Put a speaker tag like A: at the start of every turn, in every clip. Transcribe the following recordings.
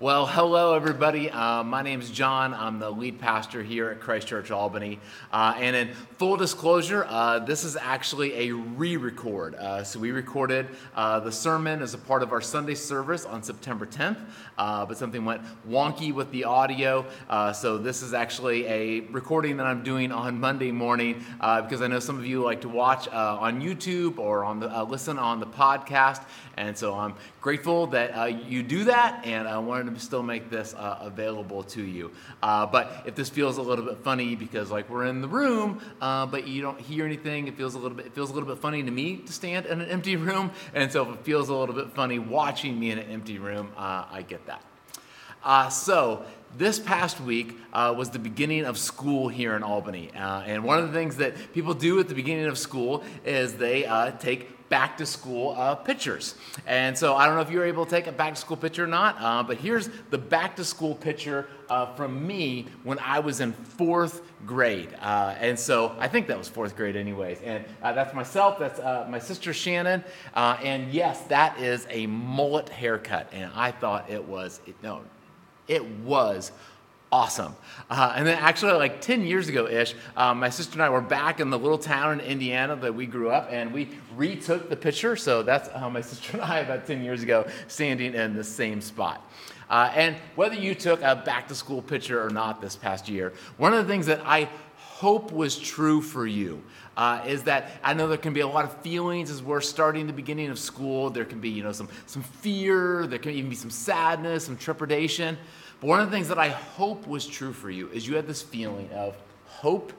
A: Well, hello, everybody. Uh, my name is John. I'm the lead pastor here at Christ Church Albany. Uh, and in full disclosure, uh, this is actually a re record. Uh, so, we recorded uh, the sermon as a part of our Sunday service on September 10th, uh, but something went wonky with the audio. so, this is actually a recording that I'm doing on Monday morning because I know some of you like to watch on YouTube or on the, listen on the podcast. And so, I'm grateful that you do that, and I wanted to still make this uh, available to you. Uh, but if this feels a little bit funny because like we're in the room, uh, but you don't hear anything, it feels a little bit it feels a little bit funny to me to stand in an empty room. And so if it feels a little bit funny watching me in an empty room, uh, I get that. Uh, so this past week uh, was the beginning of school here in Albany. Uh, and one of the things that people do at the beginning of school is they uh, take back to school uh, pictures. And so I don't know if you were able to take a back to school picture or not, uh, but here's the back to school picture uh, from me when I was in fourth grade. Uh, and so I think that was fourth grade, anyways. And uh, that's myself, that's uh, my sister Shannon. and yes, that is a mullet haircut. And I thought it was, it, no, it was awesome. Uh, and then actually, like 10 years ago ish, um, my sister and I were back in the little town in Indiana that we grew up, and we retook the picture. So that's how my sister and I, about 10 years ago, standing in the same spot. Uh, and whether you took a back to school picture or not this past year, one of the things that I hope was true for you uh, is that I know there can be a lot of feelings as we're starting the beginning of school. There can be, you know, some, some fear, there can even be some sadness, some trepidation. But one of the things that I hope was true for you is you had this feeling of hope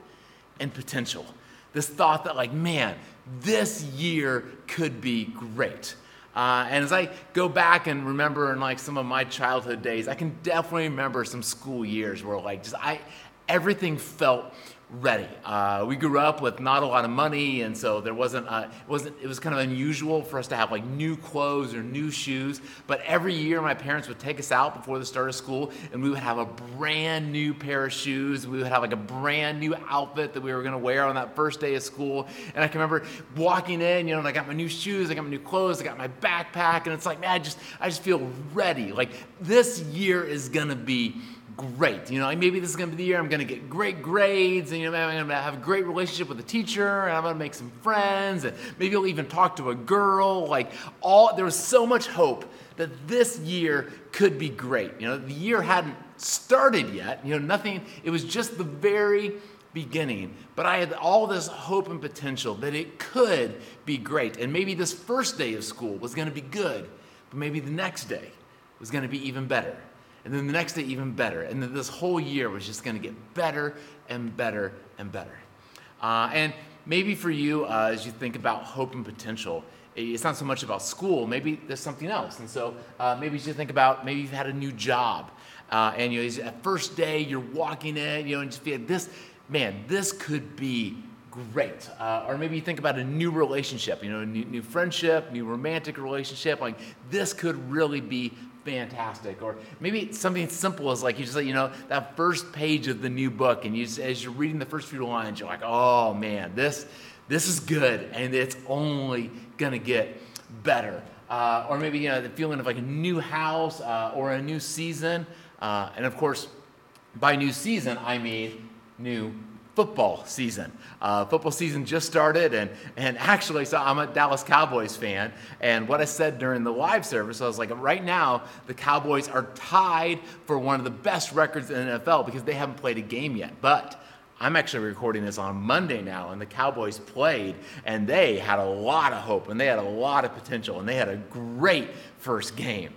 A: and potential. This thought that, like, man, this year could be great. Uh, and as I go back and remember in like some of my childhood days, I can definitely remember some school years where like just I everything felt ready. Uh, we grew up with not a lot of money, and so there wasn't, uh, it wasn't, it was kind of unusual for us to have like new clothes or new shoes. But every year, my parents would take us out before the start of school, and we would have a brand new pair of shoes. We would have like a brand new outfit that we were going to wear on that first day of school. And I can remember walking in, you know, and I got my new shoes, I got my new clothes, I got my backpack, and it's like, man, I just, I just feel ready. Like this year is going to be great. You know, maybe this is going to be the year I'm going to get great grades, and you know, I'm going to have a great relationship with a teacher, and I'm going to make some friends, and maybe I'll even talk to a girl. Like all, there was so much hope that this year could be great. You know, the year hadn't started yet. You know, nothing. It was just the very beginning, but I had all this hope and potential that it could be great. And maybe this first day of school was going to be good, but maybe the next day was going to be even better and then the next day even better. And then this whole year was just going to get better and better and better. Uh, and maybe for you, uh, as you think about hope and potential, it's not so much about school. Maybe there's something else. And so uh, maybe you think about maybe you've had a new job, uh, and you know, at first day you're walking in, you know, and just feel like this, man, this could be great. Uh, or maybe you think about a new relationship, you know, new, new friendship, new romantic relationship. Like this could really be fantastic. Or maybe something simple as like you just like, you know, that first page of the new book, and you as you're reading the first few lines, you're like, oh man, this this is good, and it's only gonna get better. Uh, or maybe you know the feeling of like a new house uh, or a new season, uh, and of course, by new season I mean new football season. Uh, football season just started, and, and actually, so I'm a Dallas Cowboys fan. And what I said during the live service, I was like, right now, the Cowboys are tied for one of the best records in the NFL because they haven't played a game yet. But I'm actually recording this on Monday now, and the Cowboys played, and they had a lot of hope, and they had a lot of potential, and they had a great first game.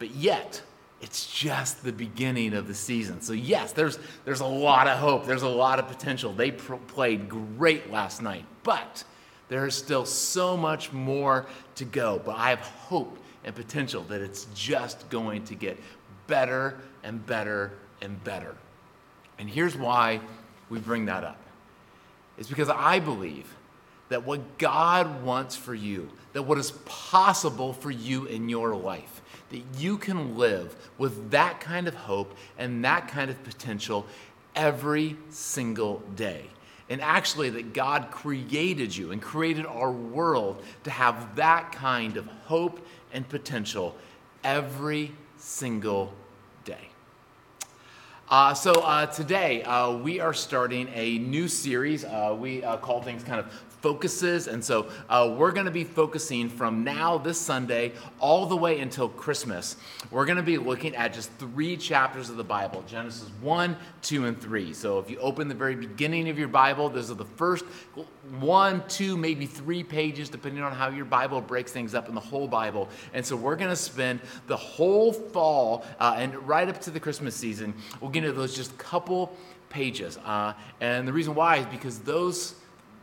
A: But yet, it's just the beginning of the season. So yes, there's there's a lot of hope. There's a lot of potential. They played great last night, but there is still so much more to go. But I have hope and potential that it's just going to get better and better and better. And here's why we bring that up. It's because I believe that what God wants for you, that what is possible for you in your life that you can live with that kind of hope and that kind of potential every single day. And actually, that God created you and created our world to have that kind of hope and potential every single day. Uh, so uh, today uh, we are starting a new series. Uh, we uh, call things kind of focuses. And so uh, we're going to be focusing from now, this Sunday, all the way until Christmas. We're going to be looking at just three chapters of the Bible Genesis 1, 2, and 3. So if you open the very beginning of your Bible, those are the first one, two, maybe three pages, depending on how your Bible breaks things up in the whole Bible. And so we're going to spend the whole fall uh, and right up to the Christmas season, we'll get into those just couple pages. Uh, and the reason why is because those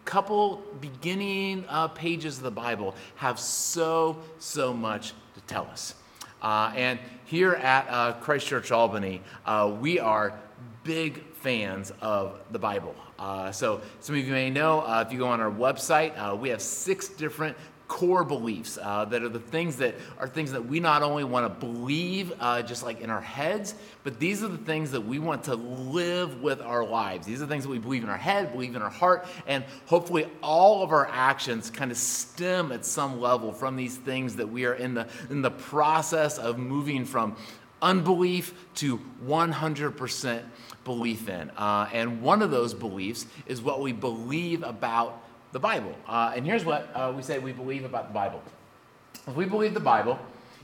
A: couple beginning uh, pages of the Bible have so, so much to tell us. Uh, and here at uh, Christ Church Albany, uh, we are big fans of the Bible. Uh, so, some of you may know uh, if you go on our website, we have six different core beliefs uh, that are the things that are things that we not only want to believe uh, just like in our heads but these are the things that we want to live with our lives. These are the things that we believe in our head believe in our heart and hopefully all of our actions kind of stem at some level from these things that we are in the in the process of moving from unbelief to 100% belief in. Uh, and one of those beliefs is what we believe about the Bible. Uh, and here's what uh, we say we believe about the Bible. If we believe the Bible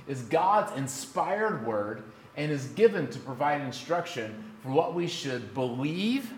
A: is God's inspired word and is given to provide instruction for what we should believe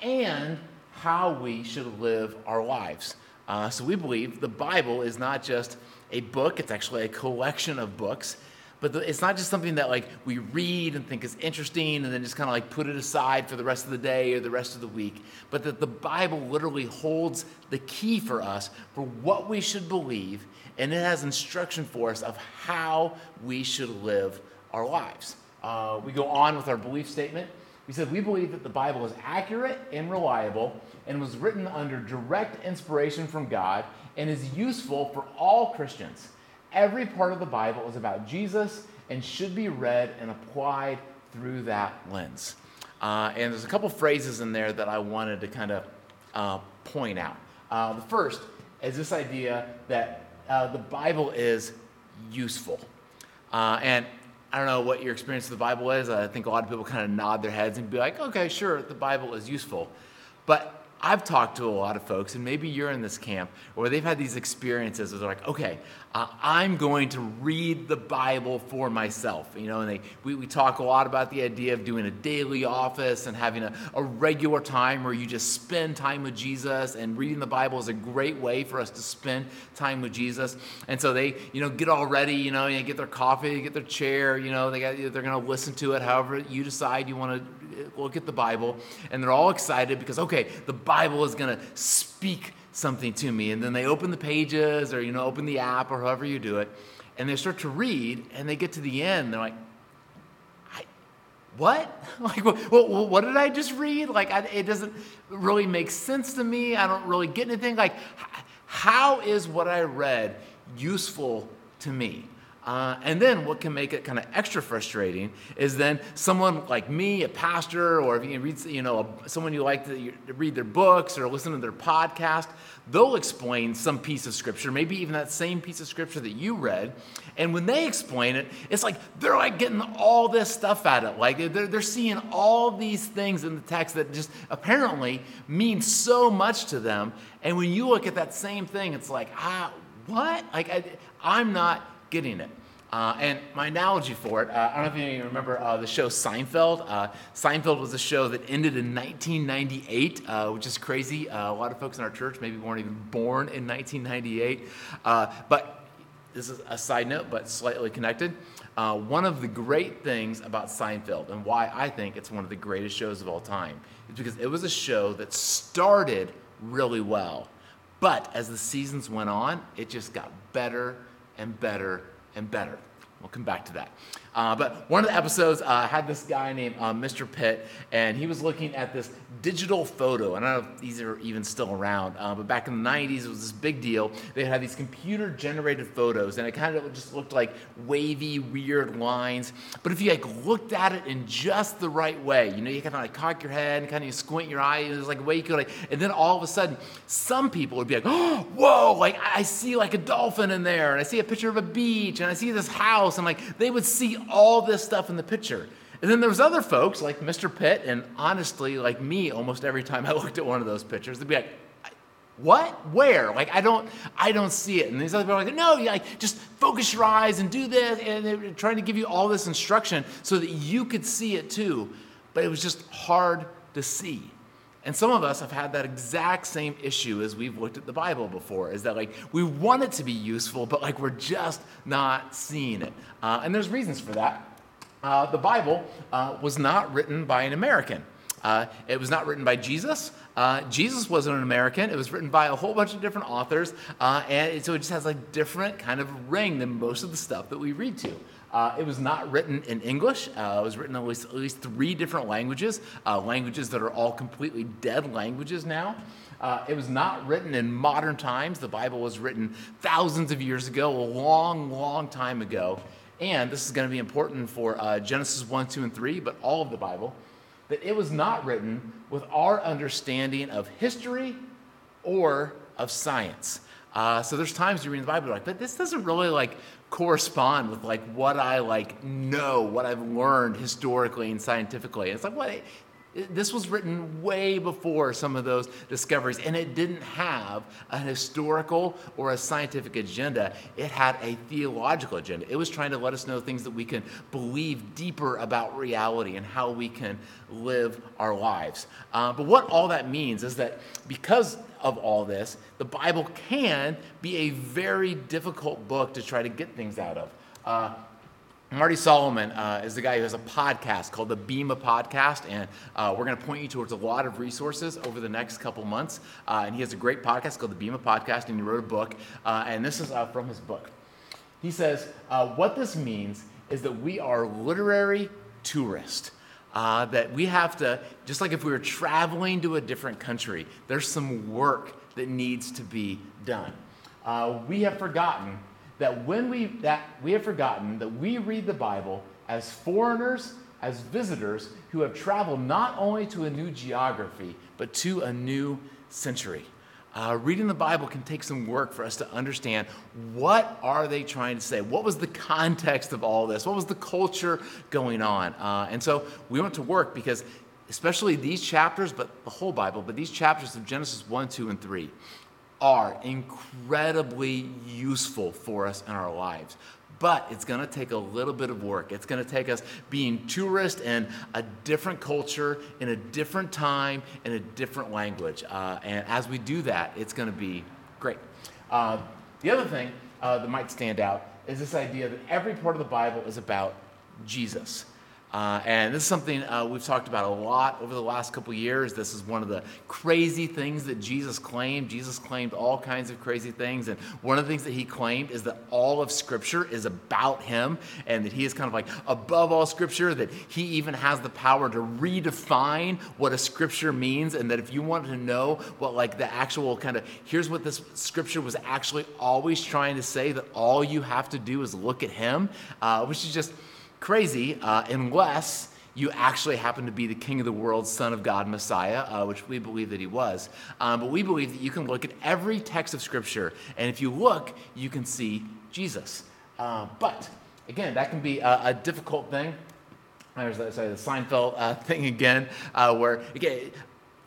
A: and how we should live our lives. Uh, so we believe the Bible is not just a book, it's actually a collection of books but the, it's not just something that like we read and think is interesting and then just kind of like put it aside for the rest of the day or the rest of the week but that the bible literally holds the key for us for what we should believe and it has instruction for us of how we should live our lives. Uh, we go on with our belief statement. We said we believe that the bible is accurate and reliable and was written under direct inspiration from god and is useful for all christians Every part of the Bible is about Jesus and should be read and applied through that lens. Uh, and there's a couple phrases in there that I wanted to kind of uh, point out. Uh, the first is this idea that uh, the Bible is useful. Uh, and I don't know what your experience of the Bible is. I think a lot of people kind of nod their heads and be like, okay, sure, the Bible is useful. But I've talked to a lot of folks, and maybe you're in this camp where they've had these experiences where they're like, okay, uh, I'm going to read the Bible for myself. You know, and they, we, we talk a lot about the idea of doing a daily office and having a, a regular time where you just spend time with Jesus, and reading the Bible is a great way for us to spend time with Jesus. And so they, you know, get all ready, you know, you get their coffee, get their chair, you know, they got, they're going to listen to it however you decide you want to look at the Bible, and they're all excited because, okay, the Bible is going to speak something to me. And then they open the pages or, you know, open the app or however you do it, and they start to read, and they get to the end, they're like, what? Like, what, what, did I just read? Like, I, it doesn't really make sense to me. I don't really get anything. Like, how is what I read useful to me? Uh, and then what can make it kind of extra frustrating is then someone like me, a pastor, or if you read, you know, someone you like to read their books or listen to their podcast, they'll explain some piece of scripture, maybe even that same piece of scripture that you read. And when they explain it, it's like they're like getting all this stuff at it. Like they're, they're seeing all these things in the text that just apparently mean so much to them. And when you look at that same thing, it's like, ah, what? Like I, I'm not getting it. Uh, and my analogy for it, uh, I don't know if you remember uh, the show Seinfeld. Uh, Seinfeld was a show that ended in 1998, uh, which is crazy. Uh, a lot of folks in our church maybe weren't even born in 1998. but this is a side note, but slightly connected. one of the great things about Seinfeld and why I think it's one of the greatest shows of all time is because it was a show that started really well. But as the seasons went on, it just got better and better and better. We'll come back to that. Uh, but one of the episodes uh, had this guy named uh, Mr. Pitt, and he was looking at this digital photo. I don't know if these are even still around, uh, but back in the 90s, it was this big deal. They had these computer generated photos, and it kind of just looked like wavy, weird lines. But if you like looked at it in just the right way, you know, you kind of like cock your head and kind of squint your eye, and there's like a way you could like, and then all of a sudden, some people would be like, oh, whoa, like I see like a dolphin in there, and I see a picture of a beach, and I see this house, and like they would see all this stuff in the picture. And then there was other folks like Mr. Pitt, and honestly, like me, almost every time I looked at one of those pictures, they'd be like, what? Where? Like I don't, I don't see it. And these other people are like, no, like just focus your eyes and do this, and they're trying to give you all this instruction so that you could see it too. But it was just hard to see. And some of us have had that exact same issue as we've looked at the Bible before, is that like we want it to be useful, but like we're just not seeing it. Uh, and there's reasons for that. Uh, the Bible uh, was not written by an American. Uh, it was not written by Jesus. Uh, Jesus wasn't an American. It was written by a whole bunch of different authors, uh, and so it just has a different kind of ring than most of the stuff that we read to. Uh, it was not written in English. Uh, it was written in at least, at least three different languages, uh, languages that are all completely dead languages now. Uh, it was not written in modern times. The Bible was written thousands of years ago, a long, long time ago. And this is going to be important for uh, Genesis 1, 2, and 3, but all of the Bible, that it was not written with our understanding of history or of science. Uh, so there's times you read the Bible, like, but this doesn't really like correspond with like what I like know, what I've learned historically and scientifically. it's like what this was written way before some of those discoveries, and it didn't have a historical or a scientific agenda. It had a theological agenda. It was trying to let us know things that we can believe deeper about reality and how we can live our lives. Uh, but what all that means is that because of all this, the Bible can be a very difficult book to try to get things out of. Uh, Marty Solomon uh, is the guy who has a podcast called the Bema Podcast, and uh, we're going to point you towards a lot of resources over the next couple months. Uh, and he has a great podcast called the Bema Podcast, and he wrote a book, uh, and this is uh, from his book. He says, uh, What this means is that we are literary tourists. that we have to, just like if we were traveling to a different country, there's some work that needs to be done. we have forgotten that when we that we have forgotten that we read the Bible as foreigners, as visitors who have traveled not only to a new geography, but to a new century. Uh, reading the Bible can take some work for us to understand what are they trying to say. What was the context of all this? What was the culture going on? Uh, and so we went to work because, especially these chapters, but the whole Bible, but these chapters of Genesis one, two, and three are incredibly useful for us in our lives. But it's going to take a little bit of work. It's going to take us being tourists in a different culture, in a different time, in a different language. Uh, and as we do that, it's going to be great. Uh, the other thing uh, that might stand out is this idea that every part of the Bible is about Jesus. Uh, and this is something uh, we've talked about a lot over the last couple years. This is one of the crazy things that Jesus claimed. Jesus claimed all kinds of crazy things. And one of the things that he claimed is that all of Scripture is about him and that he is kind of like above all Scripture, that he even has the power to redefine what a Scripture means. And that if you wanted to know what, like, the actual kind of here's what this Scripture was actually always trying to say, that all you have to do is look at him, uh, which is just crazy uh, unless you actually happen to be the king of the world, son of God, Messiah, uh, which we believe that he was. Um, but we believe that you can look at every text of Scripture, and if you look, you can see Jesus. Uh, but again, that can be a, a difficult thing. There's the, sorry, the Seinfeld uh, thing again, uh, where again,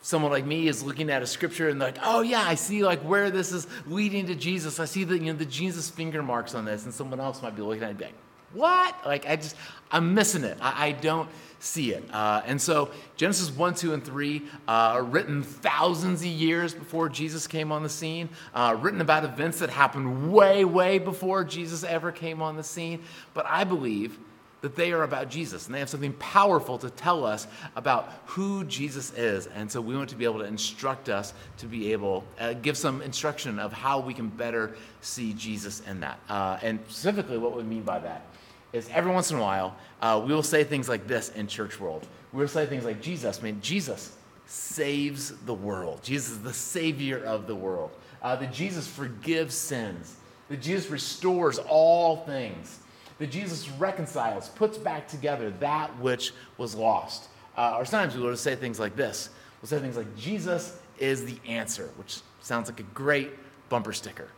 A: someone like me is looking at a scripture and like, oh yeah, I see like where this is leading to Jesus. I see the you know the Jesus finger marks on this, and someone else might be looking at it and be like, what? Like, I just, I'm missing it. I, I don't see it. Uh, and so, Genesis 1, 2, and 3 uh, are written thousands of years before Jesus came on the scene, uh, written about events that happened way, way before Jesus ever came on the scene. But I believe that they are about Jesus and they have something powerful to tell us about who Jesus is. And so we want to be able to instruct us to be able, uh, give some instruction of how we can better see Jesus in that. Uh, and specifically, what we mean by that is every once in a while, uh, we will say things like this in church world. We will say things like, Jesus, I mean, Jesus saves the world. Jesus is the savior of the world. Uh, that Jesus forgives sins. That Jesus restores all things. That Jesus reconciles, puts back together that which was lost. Uh, or sometimes we will say things like this. We'll say things like, Jesus is the answer, which sounds like a great bumper sticker.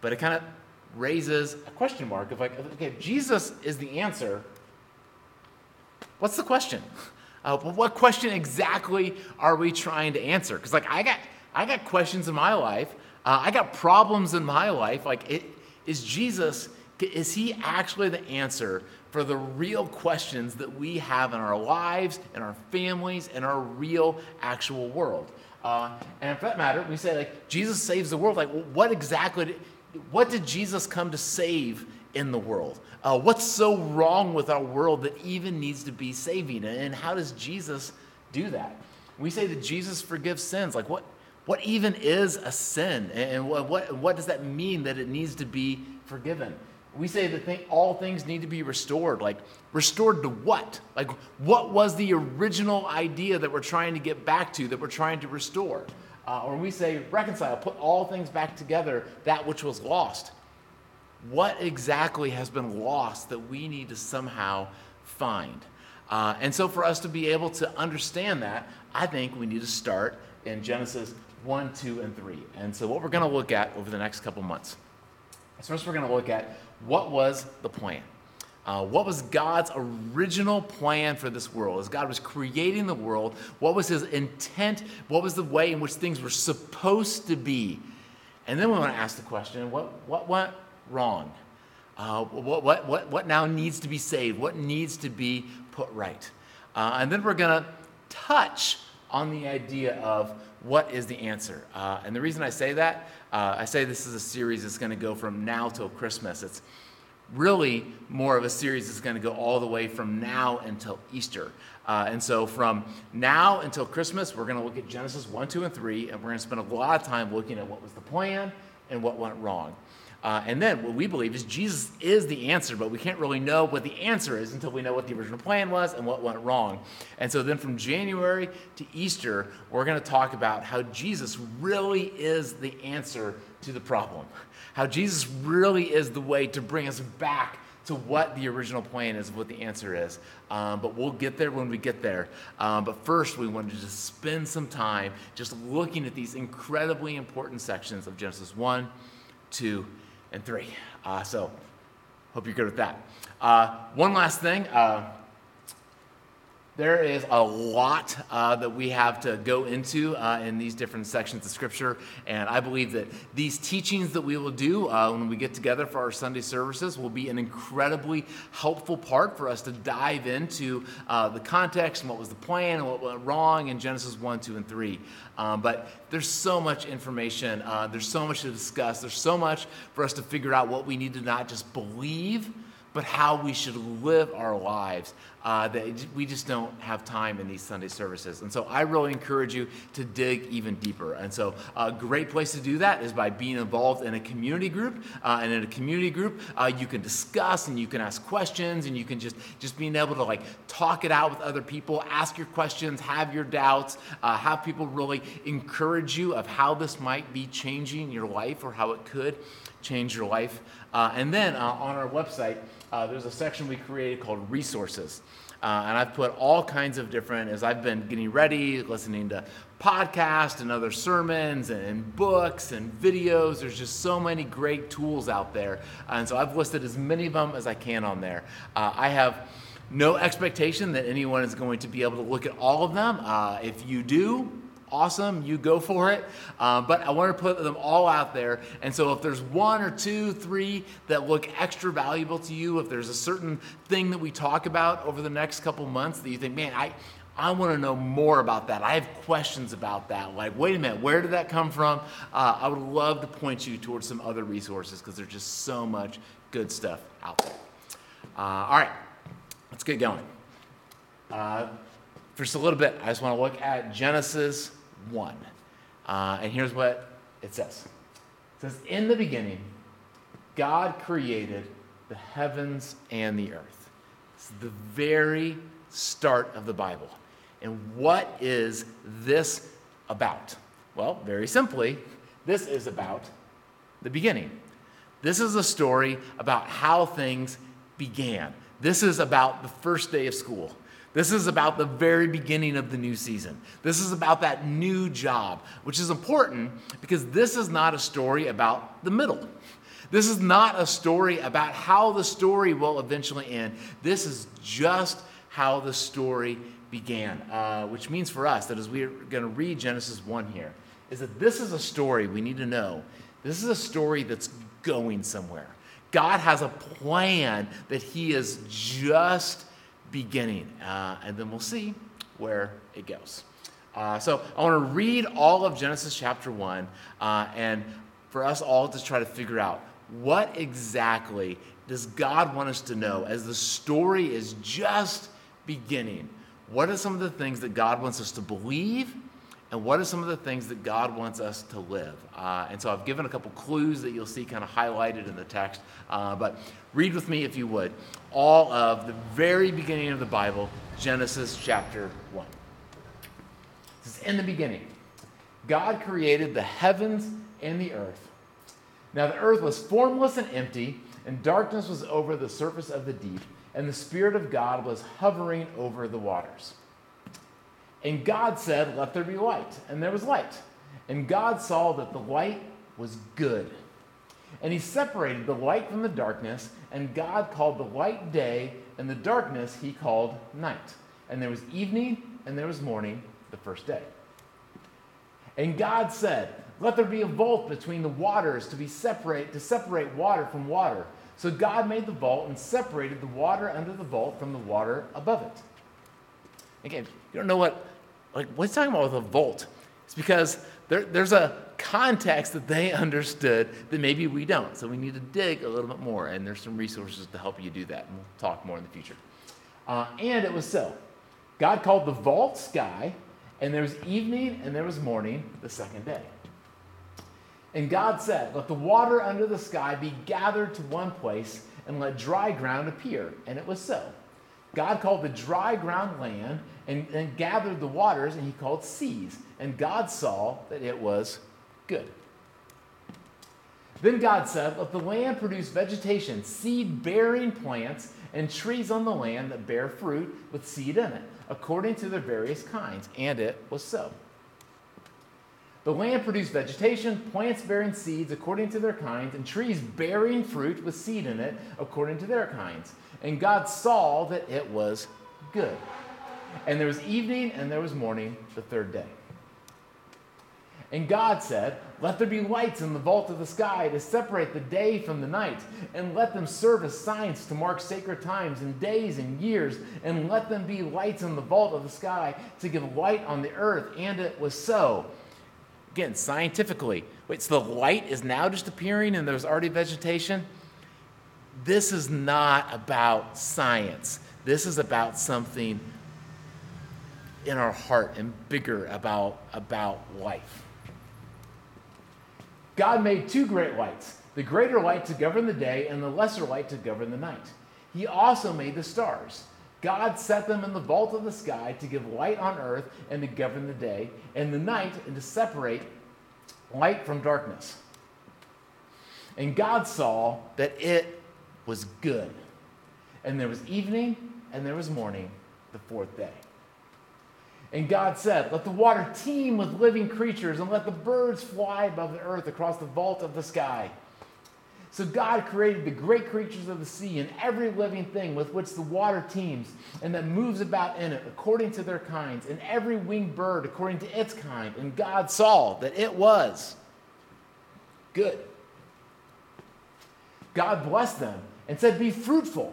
A: But it kind of raises a question mark of like, okay, Jesus is the answer, what's the question? Uh, what question exactly are we trying to answer? Because like I got, I got questions in my life. Uh, I got problems in my life. Like, it, is Jesus? Is he actually the answer for the real questions that we have in our lives, in our families, in our real, actual world? Uh, and for that matter, we say like Jesus saves the world. Like, well, what exactly? What did Jesus come to save in the world? Uh, what's so wrong with our world that even needs to be saving? And how does Jesus do that? We say that Jesus forgives sins. Like, what, what even is a sin? And what, what, what does that mean that it needs to be forgiven? We say that thing, all things need to be restored. Like, restored to what? Like, what was the original idea that we're trying to get back to, that we're trying to restore? Uh, or we say, reconcile, put all things back together, that which was lost what exactly has been lost that we need to somehow find. Uh, and so, for us to be able to understand that, I think we need to start in Genesis 1, 2, and 3. And so, what we're going to look at over the next couple months is first, we're going to look at what was the plan. Uh, what was God's original plan for this world? As God was creating the world, what was his intent? What was the way in which things were supposed to be? And then we want to ask the question what, what went wrong? Uh, what, what, what, what now needs to be saved? What needs to be put right? Uh, and then we're going to touch on the idea of what is the answer. Uh, and the reason I say that, uh, I say this is a series that's going to go from now till Christmas. It's really more of a series that's going to go all the way from now until Easter. Uh, and so from now until Christmas, we're going to look at Genesis 1, 2, and 3, and we're going to spend a lot of time looking at what was the plan and what went wrong. Uh, and then what we believe is Jesus is the answer, but we can't really know what the answer is until we know what the original plan was and what went wrong. And so then from January to Easter, we're going to talk about how Jesus really is the answer to the problem, how Jesus really is the way to bring us back to what the original plan is, what the answer is. Um, but we'll get there when we get there. Um, but first, we wanted to just spend some time just looking at these incredibly important sections of Genesis 1, 2, and three. Uh, so, hope you're good with that. Uh, one last thing. Uh, there is a lot uh, that we have to go into uh, in these different sections of Scripture, and I believe that these teachings that we will do uh, when we get together for our Sunday services will be an incredibly helpful part for us to dive into uh, the context and what was the plan and what went wrong in Genesis 1, 2, and 3. Um, but there's so much information, uh, there's so much to discuss, there's so much for us to figure out what we need to not just believe but how we should live our lives. Uh, that we just don't have time in these Sunday services. And so I really encourage you to dig even deeper. And so a great place to do that is by being involved in a community group. Uh, and in a community group, uh, you can discuss and you can ask questions and you can just, just being able to like talk it out with other people, ask your questions, have your doubts, uh, have people really encourage you of how this might be changing your life or how it could change your life. Uh, and then uh, on our website, uh, there's a section we created called resources. Uh, and I've put all kinds of different, as I've been getting ready, listening to podcasts and other sermons and, books and videos. There's just so many great tools out there. And so I've listed as many of them as I can on there. Uh, I have no expectation that anyone is going to be able to look at all of them. Uh, if you do, awesome, you go for it. Uh, but I want to put them all out there. And so if there's one or two, three that look extra valuable to you, if there's a certain thing that we talk about over the next couple months that you think, man, I, I want to know more about that. I have questions about that. Like, wait a minute, where did that come from? Uh, I would love to point you towards some other resources because there's just so much good stuff out there. Uh, all right, let's get going. Uh, for just a little bit, I just want to look at Genesis 1. Uh, and here's what it says It says, In the beginning, God created the heavens and the earth. It's the very start of the Bible. And what is this about? Well, very simply, this is about the beginning. This is a story about how things began. This is about the first day of school. This is about the very beginning of the new season. This is about that new job, which is important because this is not a story about the middle. This is not a story about how the story will eventually end. This is just how the story began, uh, which means for us that as we're going to read Genesis 1 here, is that this is a story we need to know. This is a story that's going somewhere. God has a plan that He is just beginning, uh, and then we'll see where it goes. Uh, so I want to read all of Genesis chapter 1 uh, and for us all to try to figure out what exactly does God want us to know as the story is just beginning? What are some of the things that God wants us to believe? And what are some of the things that God wants us to live? Uh, and so I've given a couple clues that you'll see kind of highlighted in the text. Uh, but read with me, if you would, all of the very beginning of the Bible, Genesis chapter 1. This is in the beginning. God created the heavens and the earth. Now the earth was formless and empty, and darkness was over the surface of the deep, and the Spirit of God was hovering over the waters. And God said, Let there be light. And there was light. And God saw that the light was good. And he separated the light from the darkness, and God called the light day, and the darkness he called night. And there was evening, and there was morning, the first day. And God said, Let there be a vault between the waters to be separate to separate water from water. So God made the vault and separated the water under the vault from the water above it. Again, you don't know what like what's talking about with a vault? It's because there, there's a context that they understood that maybe we don't. So we need to dig a little bit more, and there's some resources to help you do that. And we'll talk more in the future. Uh, and it was so. God called the vault sky, and there was evening and there was morning the second day. And God said, Let the water under the sky be gathered to one place, and let dry ground appear. And it was so. God called the dry ground land and, and gathered the waters, and he called seas. And God saw that it was good. Then God said, Let the land produce vegetation, seed bearing plants, and trees on the land that bear fruit with seed in it according to their various kinds. And it was so. The land produced vegetation, plants bearing seeds according to their kinds, and trees bearing fruit with seed in it according to their kinds. And God saw that it was good. And there was evening and there was morning the third day. And God said, Let there be lights in the vault of the sky to separate the day from the night, and let them serve as signs to mark sacred times and days and years, and let them be lights in the vault of the sky to give light on the earth. And it was so. Again, scientifically. Wait, so the light is now just appearing and there's already vegetation? This is not about science. This is about something in our heart and bigger about, about life. God made two great lights the greater light to govern the day, and the lesser light to govern the night. He also made the stars. God set them in the vault of the sky to give light on earth and to govern the day and the night and to separate light from darkness. And God saw that it was good. And there was evening and there was morning, the fourth day. And God said, Let the water teem with living creatures, and let the birds fly above the earth across the vault of the sky. So God created the great creatures of the sea and every living thing with which the water teems and that moves about in it according to their kinds, and every winged bird according to its kind. And God saw that it was good. God blessed them and said, Be fruitful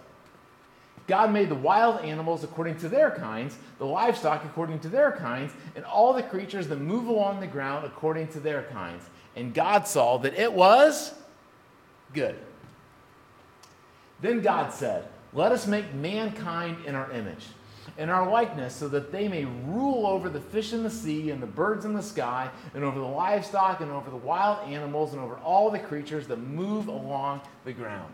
A: God made the wild animals according to their kinds, the livestock according to their kinds, and all the creatures that move along the ground according to their kinds. And God saw that it was good. Then God said, Let us make mankind in our image, in our likeness, so that they may rule over the fish in the sea, and the birds in the sky, and over the livestock, and over the wild animals, and over all the creatures that move along the ground.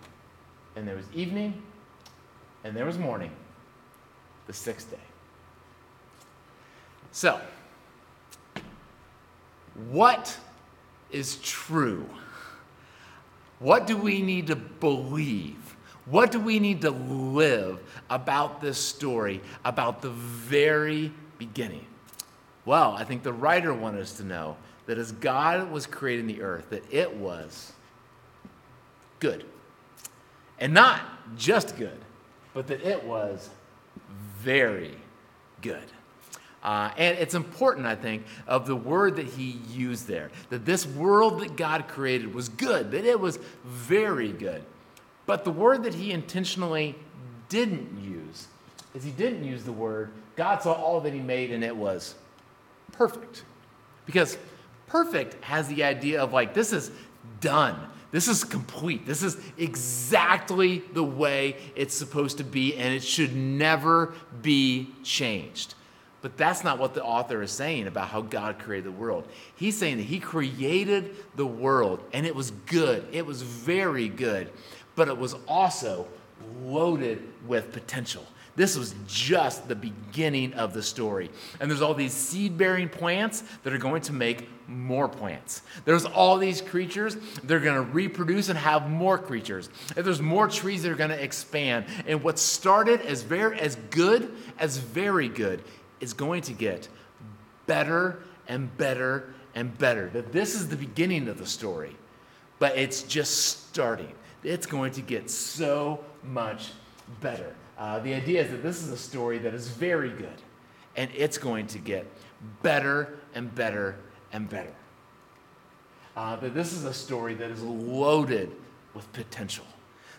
A: And there was evening, and there was morning, the sixth day. So, what is true? What do we need to believe? What do we need to live about this story, about the very beginning? Well, I think the writer wanted us to know that as God was creating the earth, that it was good. And not just good, but that it was very good. Uh, and it's important, I think, of the word that he used there that this world that God created was good, that it was very good. But the word that he intentionally didn't use is he didn't use the word God saw all that he made and it was perfect. Because perfect has the idea of like, this is done. This is complete. This is exactly the way it's supposed to be, and it should never be changed. But that's not what the author is saying about how God created the world. He's saying that He created the world and it was good. It was very good, but it was also loaded with potential. This was just the beginning of the story. And there's all these seed bearing plants that are going to make more plants. There's all these creatures, they're going to reproduce and have more creatures. And there's more trees that are going to expand. And what started as very as good as very good is going to get better and better and better. That this is the beginning of the story, but it's just starting. It's going to get so much better. Uh, the idea is that this is a story that is very good, and it's going to get better and better and better. Uh, that this is a story that is loaded with potential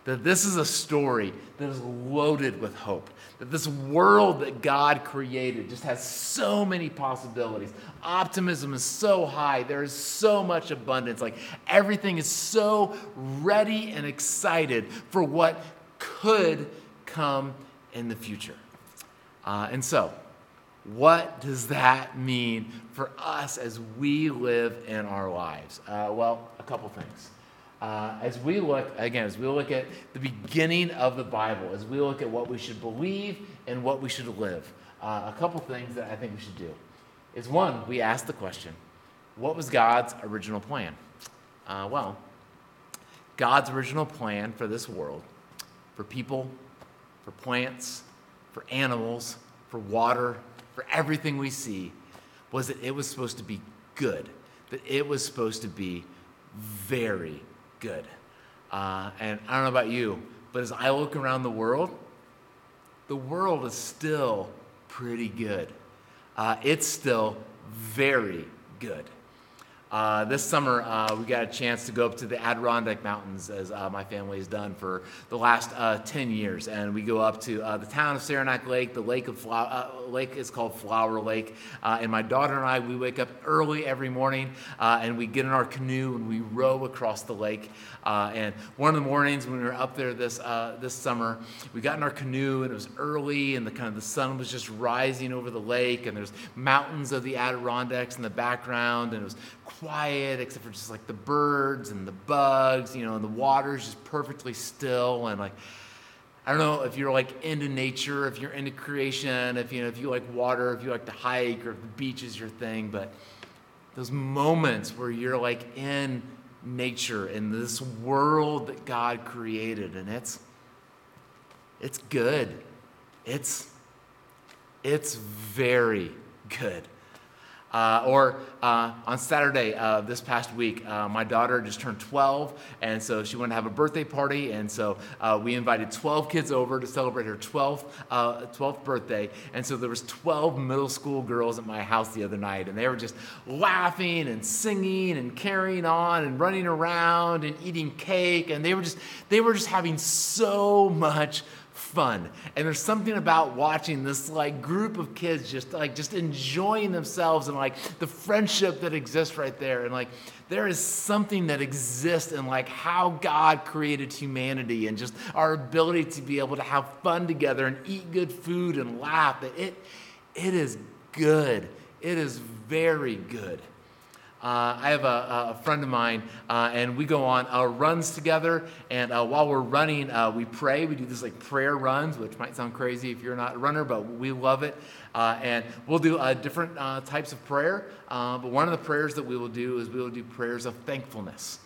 A: that this is a story that is loaded with hope. That this world that God created just has so many possibilities. Optimism is so high. There is so much abundance. Like everything is so ready and excited for what could come in the future. Uh, and so, what does that mean for us as we live in our lives? Uh, well, a couple things uh, as we look, again, as we look at the beginning of the Bible, as we look at what we should believe and what we should live, uh, a couple things that I think we should do is one, we ask the question, what was God's original plan? Uh, well, God's original plan for this world, for people, for plants, for animals, for water, for everything we see, was that it was supposed to be good, that it was supposed to be very good. Uh, and I don't know about you, but as I look around the world, the world is still pretty good. Uh, it's still very good. Uh, this summer, uh, we got a chance to go up to the Adirondack Mountains, as uh, my family has done for the last uh, 10 years. And we go up to uh, the town of Saranac Lake. The lake, of uh, lake is called Flower Lake. and my daughter and I, we wake up early every morning and we get in our canoe and we row across the lake. and one of the mornings when we were up there this, this summer, we got in our canoe and it was early and the kind of the sun was just rising over the lake and there's mountains of the Adirondacks in the background and it was quiet except for just like the birds and the bugs, you know, and the water's just perfectly still and like I don't know if you're like into nature, if you're into creation, if you know if you like water, if you like to hike, or if the beach is your thing, but those moments where you're like in nature in this world that God created, and it's it's good. It's it's very good. Uh, or uh, on Saturday uh, this past week, uh, my daughter just turned 12, and so she wanted to have a birthday party, and so uh, we invited 12 kids over to celebrate her 12th, 12th uh, birthday. And so there was 12 middle school girls at my house the other night, and they were just laughing and singing and carrying on and running around and eating cake, and they were just they were just having so much fun. And there's something about watching this like group of kids just like just enjoying themselves and like the friendship that exists right there. And like there is something that exists in like how God created humanity and just our ability to be able to have fun together and eat good food and laugh. It it is good. It is very good. Uh, I have a, a, friend of mine, uh, and we go on uh, runs together. And uh, while we're running, uh, we pray. We do these like prayer runs, which might sound crazy if you're not a runner, but we love it. Uh, and we'll do different types of prayer. but one of the prayers that we will do is we will do prayers of thankfulness,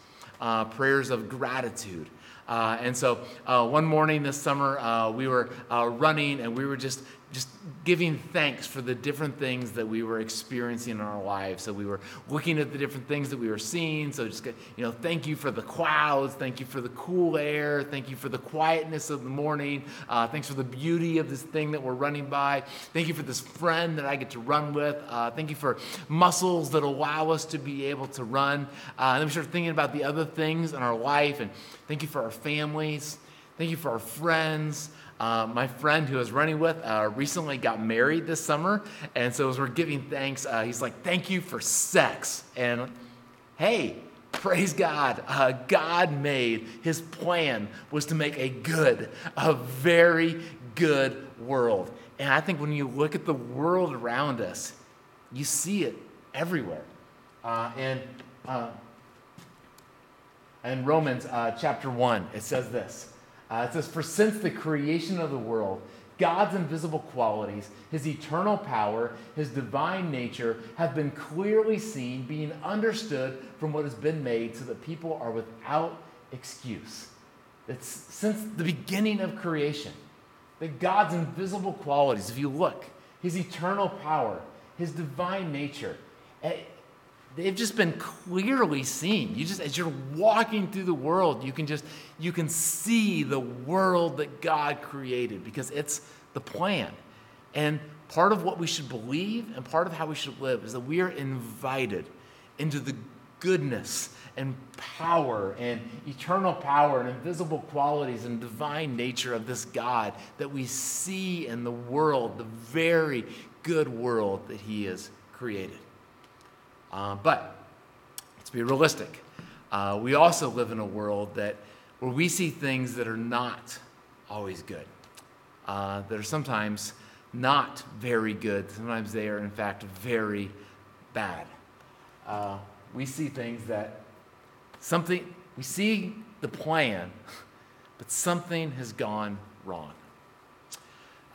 A: prayers of gratitude. and so one morning this summer, we were running, and we were just just giving thanks for the different things that we were experiencing in our lives. So we were looking at the different things that we were seeing. So just, you know, thank you for the clouds. Thank you for the cool air. Thank you for the quietness of the morning. Uh, thanks for the beauty of this thing that we're running by. Thank you for this friend that I get to run with. Uh, thank you for muscles that allow us to be able to run. Uh, and then we start thinking about the other things in our life. And thank you for our families. Thank you for our friends. Uh, my friend who I was running with uh, recently got married this summer. And so as we're giving thanks, uh, he's like, Thank you for sex. And hey, praise God. Uh, God made his plan was to make a good, a very good world. And I think when you look at the world around us, you see it everywhere. Uh, and uh, in Romans chapter 1, it says this. Uh, it says, For since the creation of the world, God's invisible qualities, his eternal power, his divine nature have been clearly seen, being understood from what has been made, so that people are without excuse. It's since the beginning of creation that God's invisible qualities, if you look, his eternal power, his divine nature, eh, they've just been clearly seen. You just as you're walking through the world, you can just you can see the world that God created because it's the plan. And part of what we should believe and part of how we should live is that we are invited into the goodness and power and eternal power and invisible qualities and divine nature of this God that we see in the world, the very good world that He has created. Uh, but let's be realistic. Uh, we also live in a world that where we see things that are not always good, uh, that are sometimes not very good. Sometimes they are, in fact, very bad. Uh, we see things that something, we see the plan, but something has gone wrong.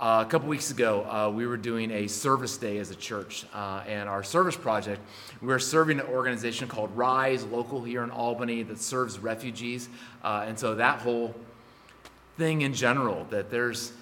A: Uh, a couple weeks ago, uh, we were doing a service day as a church, uh, and our service project, we were serving an organization called Rise, local here in Albany, that serves refugees. Uh, and so that whole thing in general, that there's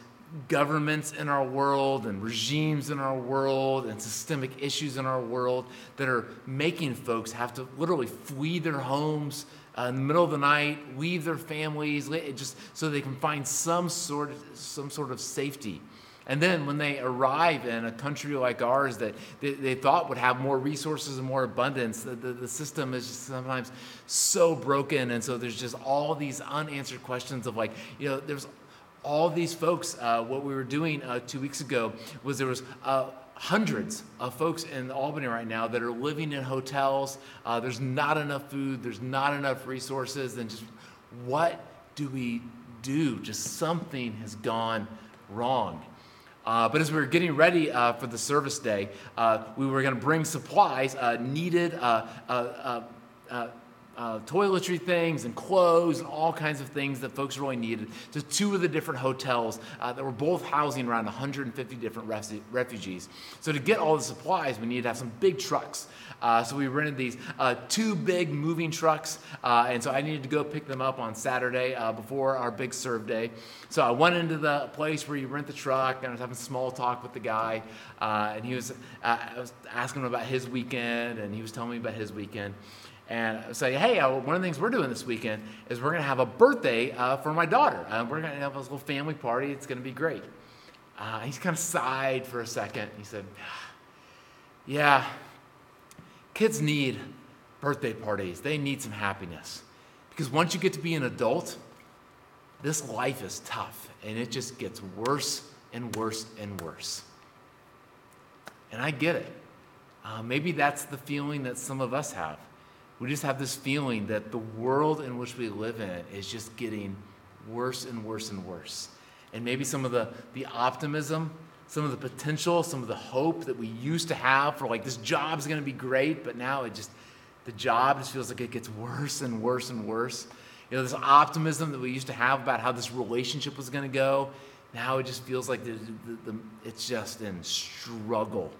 A: governments in our world and regimes in our world and systemic issues in our world that are making folks have to literally flee their homes uh, in the middle of the night, leave their families, just so they can find some sort of, some sort of safety. And then when they arrive in a country like ours that they, they thought would have more resources and more abundance, the, the, the, system is just sometimes so broken. And so there's just all these unanswered questions of like, you know, there's all these folks. Uh, what we were doing uh, two weeks ago was there was uh, hundreds of folks in Albany right now that are living in hotels. Uh, there's not enough food, there's not enough resources, and just what do we do? Just something has gone wrong. Uh, but as we were getting ready uh, for the service day, uh, we were going to bring supplies uh, needed uh, toiletry things and clothes and all kinds of things that folks really needed to two of the different hotels uh, that were both housing around 150 different refugees. So to get all the supplies, we needed to have some big trucks. Uh, so we rented these uh, two big moving trucks, uh, and so I needed to go pick them up on Saturday uh, before our big serve day. So I went into the place where you rent the truck, and I was having small talk with the guy, and he was, I was asking him about his weekend, and he was telling me about his weekend. And say, hey, uh, one of the things we're doing this weekend is we're going to have a birthday uh, for my daughter. Uh, we're going to have a little family party. It's going to be great. he's kind of sighed for a second. He said, yeah, Kids need birthday parties, they need some happiness. Because once you get to be an adult, this life is tough and it just gets worse and worse and worse. And I get it. Uh, maybe that's the feeling that some of us have. We just have this feeling that the world in which we live in is just getting worse and worse and worse. And maybe some of the, the optimism some of the potential, some of the hope that we used to have for like this job's to be great, but now it just the job just feels like it gets worse and worse and worse. You know, this optimism that we used to have about how this relationship was to go, now it just feels like the, the, the, it's just in struggle.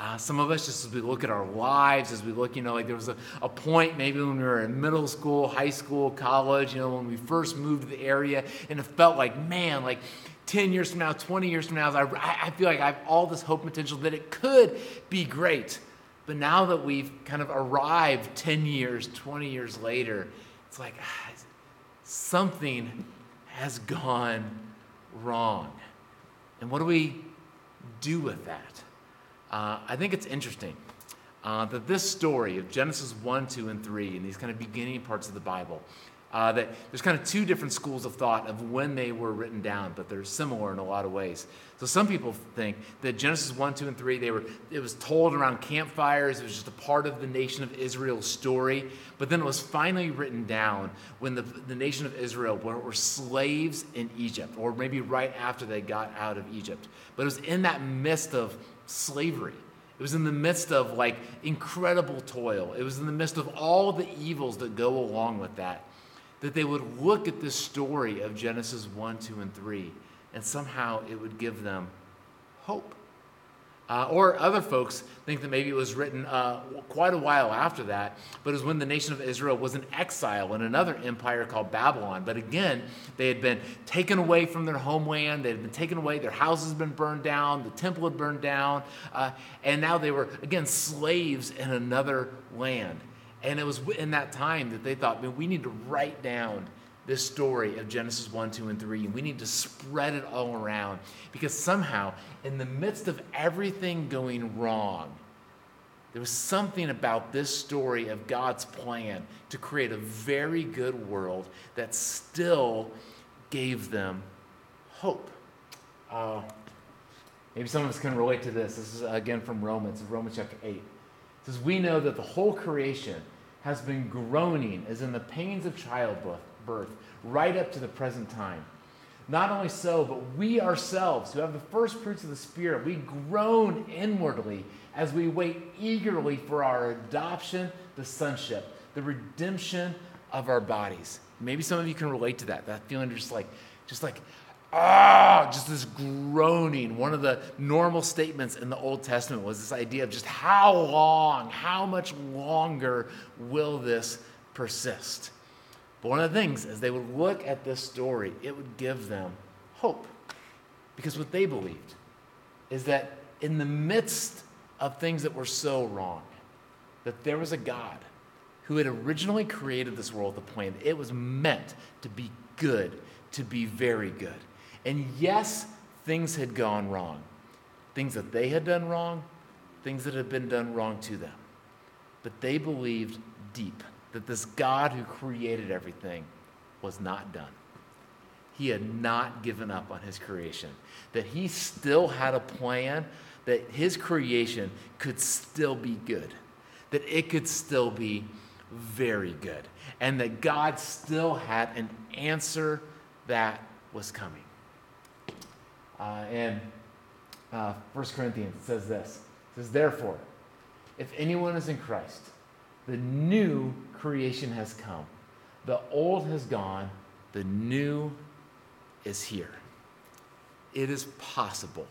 A: Uh, some of us, just as we look at our lives, as we look, you know, like there was a, a point maybe when we were in middle school, high school, college, you know, when we first moved to the area, and it felt like, man, like 10 years from now, 20 years from now, I, I feel like I have all this hope potential that it could be great. But now that we've kind of arrived 10 years, 20 years later, it's like ah, something has gone wrong. And what do we do with that? Uh, I think it's interesting uh, that this story of Genesis 1, 2, and 3, and these kind of beginning parts of the Bible, uh, that there's kind of two different schools of thought of when they were written down, but they're similar in a lot of ways. So some people think that Genesis 1, 2, and 3, they were, it was told around campfires. It was just a part of the nation of Israel's story. But then it was finally written down when the, the nation of Israel were, were slaves in Egypt, or maybe right after they got out of Egypt. But it was in that midst of slavery. It was in the midst of like incredible toil. It was in the midst of all the evils that go along with that that they would look at this story of Genesis 1, 2, and 3, and somehow it would give them hope. Uh, or other folks think that maybe it was written uh, quite a while after that, but it was when the nation of Israel was in exile in another empire called Babylon. But again, they had been taken away from their homeland, they had been taken away, their houses had been burned down, the temple had burned down, uh, and now they were, again, slaves in another land. And it was in that time that they thought, man, we need to write down this story of Genesis 1, 2, and 3. And we need to spread it all around because somehow, in the midst of everything going wrong, there was something about this story of God's plan to create a very good world that still gave them hope. Uh, maybe some of us can relate to this. This is again from Romans, Romans chapter 8 It says, We know that the whole creation has been groaning as in the pains of childbirth right up to the present time. Not only so, but we ourselves, who have the first fruits of the Spirit, we groan inwardly as we wait eagerly for our adoption, the sonship, the redemption of our bodies. Maybe some of you can relate to that. That feeling just like, just like, ah, just this groaning. One of the normal statements in the Old Testament was this idea of just how long, how much longer will this persist? But one of the things, as they would look at this story, it would give them hope. Because what they believed is that in the midst of things that were so wrong, that there was a God who had originally created this world with a plan. It was meant to be good, to be very good. And yes, things had gone wrong. Things that they had done wrong, things that had been done wrong to them. But they believed deep that this God who created everything was not done. He had not given up on his creation, that he still had a plan, that his creation could still be good, that it could still be very good, and that God still had an answer that was coming. Uh, in uh, 1 Corinthians, says this. It says, Therefore, if anyone is in Christ, the new creation has come. The old has gone, the new is here. It is possible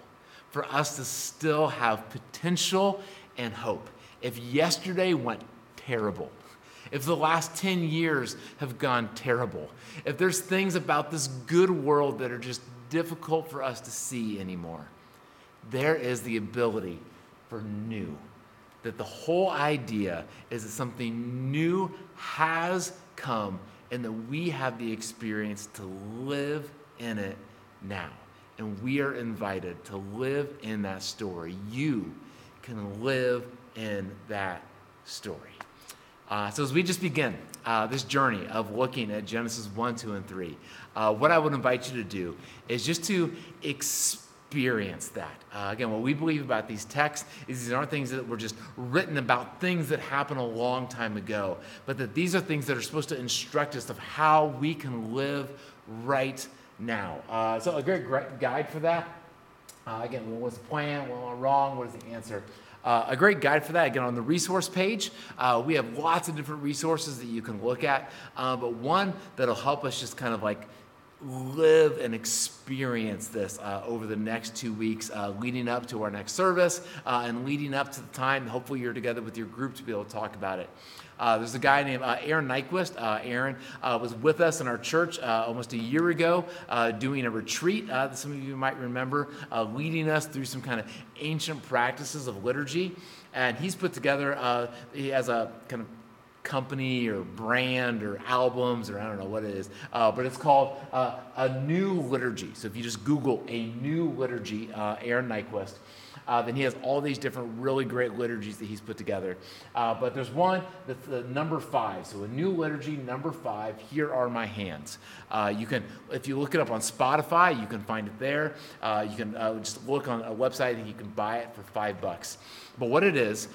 A: for us to still have potential and hope. If yesterday went terrible, if the last 10 years have gone terrible, if there's things about this good world that are just difficult for us to see anymore, there is the ability for new. That the whole idea is that something new has come and that we have the experience to live in it now. And we are invited to live in that story. You can live in that story. Uh, so, as we just begin uh, this journey of looking at Genesis 1, 2, and 3, uh, what I would invite you to do is just to experience that. Uh, again, what we believe about these texts is these aren't things that were just written about things that happened a long time ago, but that these are things that are supposed to instruct us of how we can live right now. Uh, so, a great guide for that. Uh, again, what was the plan? What went wrong? What is the answer? Uh, a great guide for that, again, on the resource page, uh, we have lots of different resources that you can look at, uh, but one that'll help us just kind of like live and experience this uh, over the next two weeks, uh, leading up to our next service uh, and leading up to the time. Hopefully, you're together with your group to be able to talk about it. Uh, there's a guy named uh, Aaron Niequist. Uh, Aaron was with us in our church almost a year ago doing a retreat that some of you might remember, leading us through some kind of ancient practices of liturgy. And he's put together, he has a kind of company or brand or albums or I don't know what it is, uh, but it's called uh, A New Liturgy. So if you just Google A New Liturgy, uh, Aaron Niequist, uh, then he has all these different really great liturgies that he's put together. Uh, but there's one that's the number five. So a new liturgy, number five, Here Are My Hands. Uh, you can, if you look it up on Spotify, you can find it there. You can just look on a website and you can buy it for five bucks. But what it is,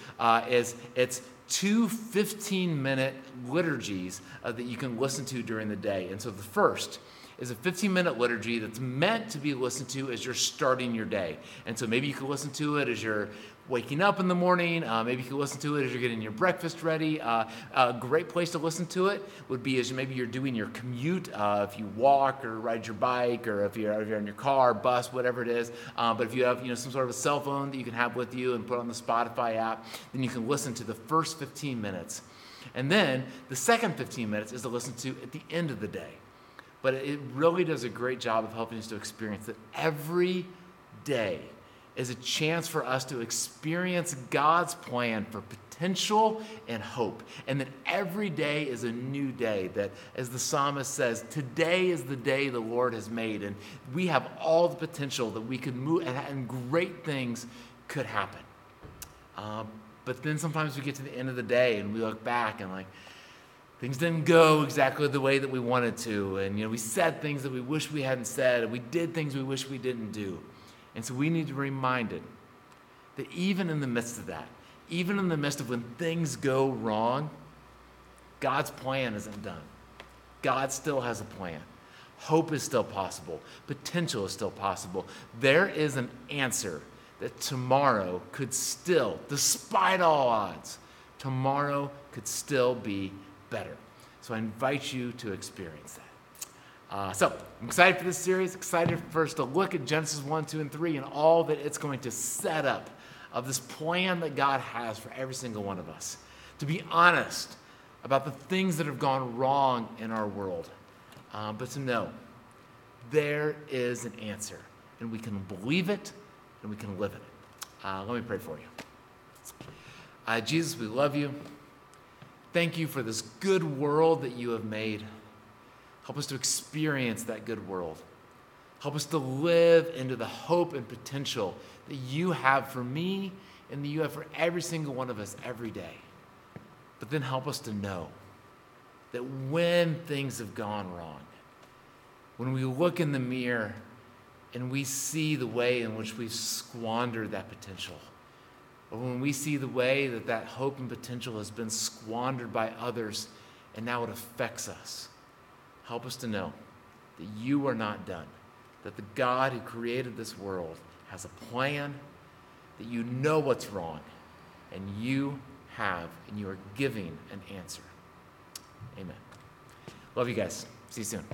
A: is it's two 15 minute liturgies uh, that you can listen to during the day. And so the first, is a 15 minute liturgy that's meant to be listened to as you're starting your day. And so maybe you can listen to it as you're waking up in the morning. Uh, maybe you can listen to it as you're getting your breakfast ready. Uh, a great place to listen to it would be as maybe you're doing your commute, uh, if you walk or ride your bike, or if you're, if you're in your car, bus, whatever it is. Uh, but if you have you know some sort of a cell phone that you can have with you and put on the Spotify app, then you can listen to the first 15 minutes. And then the second 15 minutes is to listen to at the end of the day but it really does a great job of helping us to experience that every day is a chance for us to experience God's plan for potential and hope. And that every day is a new day. That, as the psalmist says, today is the day the Lord has made. And we have all the potential that we could move, and, and great things could happen. Uh, but then sometimes we get to the end of the day and we look back and, like, things didn't go exactly the way that we wanted to and you know we said things that we wish we hadn't said and we did things we wish we didn't do. And so we need to be reminded that even in the midst of that even in the midst of when things go wrong god's plan isn't done. God still has a plan. Hope is still possible. Potential is still possible. There is an answer that tomorrow could still despite all odds tomorrow could still be better. So I invite you to experience that. Uh, so I'm excited for this series, excited us to look at Genesis 1, 2, and 3 and all that it's going to set up of this plan that God has for every single one of us. To be honest about the things that have gone wrong in our world, uh, but to know there is an answer, and we can believe it and we can live in it. Uh, let me pray for you. Uh, Jesus, we love you. Thank you for this good world that you have made. Help us to experience that good world. Help us to live into the hope and potential that you have for me and that you have for every single one of us every day. But then help us to know that when things have gone wrong, when we look in the mirror and we see the way in which we've squandered that potential, or when we see the way that that hope and potential has been squandered by others and now it affects us, help us to know that you are not done, that the God who created this world has a plan, that you know what's wrong, and you have, and you are giving an answer. Amen. Love you guys. See you soon.